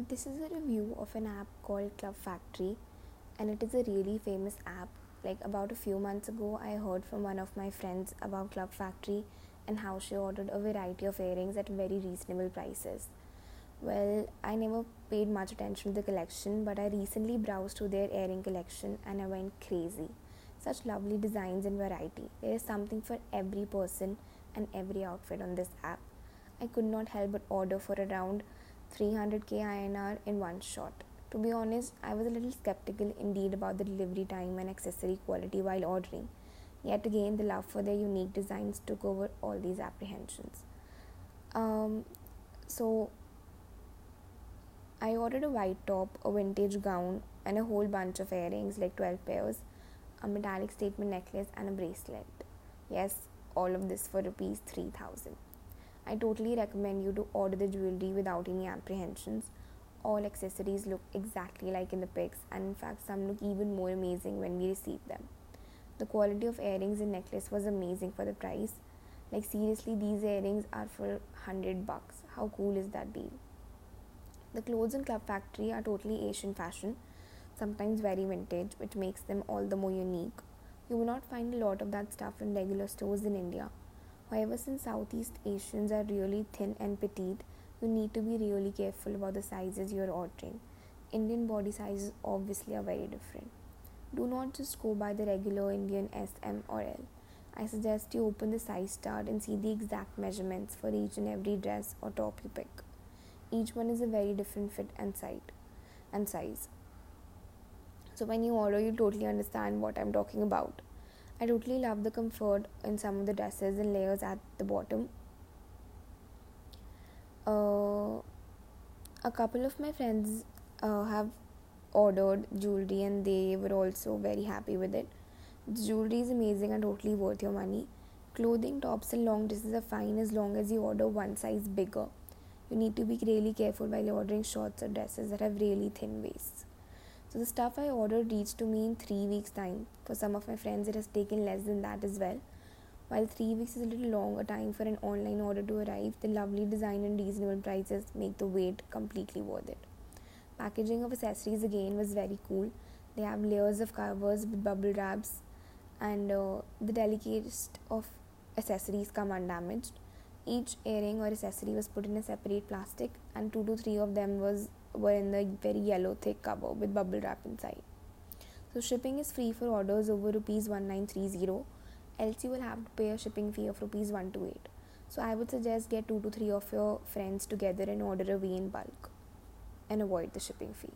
This is a review of an app called Club Factory, and it is a really famous app. Like, about a few months ago, I heard from one of my friends about Club Factory and how she ordered a variety of earrings at very reasonable prices. Well, I never paid much attention to the collection, but I recently browsed through their earring collection and I went crazy. Such lovely designs and variety. There is something for every person and every outfit on this app. I could not help but order for around 300k INR in one shot. To be honest, I was a little skeptical indeed about the delivery time and accessory quality while ordering. Yet again, the love for their unique designs took over all these apprehensions. Um, so, I ordered a white top, a vintage gown, and a whole bunch of earrings like 12 pairs, a metallic statement necklace, and a bracelet. Yes, all of this for rupees 3000. I totally recommend you to order the jewelry without any apprehensions. All accessories look exactly like in the pics, and in fact, some look even more amazing when we receive them. The quality of earrings and necklace was amazing for the price. Like seriously, these earrings are for 100 bucks. How cool is that deal? The clothes in Club Factory are totally Asian fashion, sometimes very vintage, which makes them all the more unique. You will not find a lot of that stuff in regular stores in India. However, since Southeast Asians are really thin and petite, you need to be really careful about the sizes you're ordering. Indian body sizes obviously are very different. Do not just go by the regular Indian S, M, or L. I suggest you open the size chart and see the exact measurements for each and every dress or top you pick. Each one is a very different fit and size and size. So when you order, you totally understand what I'm talking about. I totally love the comfort in some of the dresses and layers at the bottom. Uh, a couple of my friends uh, have ordered jewelry and they were also very happy with it. The jewelry is amazing and totally worth your money. Clothing, tops, and long dresses are fine as long as you order one size bigger. You need to be really careful while ordering shorts or dresses that have really thin waists. So the stuff I ordered reached to me in three weeks' time. For some of my friends, it has taken less than that as well. While three weeks is a little longer time for an online order to arrive, the lovely design and reasonable prices make the wait completely worth it. Packaging of accessories again was very cool. They have layers of covers with bubble wraps, and uh, the delicatest of accessories come undamaged. Each earring or accessory was put in a separate plastic, and two to three of them was were in the very yellow thick cover with bubble wrap inside. So shipping is free for orders over rupees 1930 else you will have to pay a shipping fee of rupees 128. So I would suggest get 2 to 3 of your friends together and order a V in bulk and avoid the shipping fee.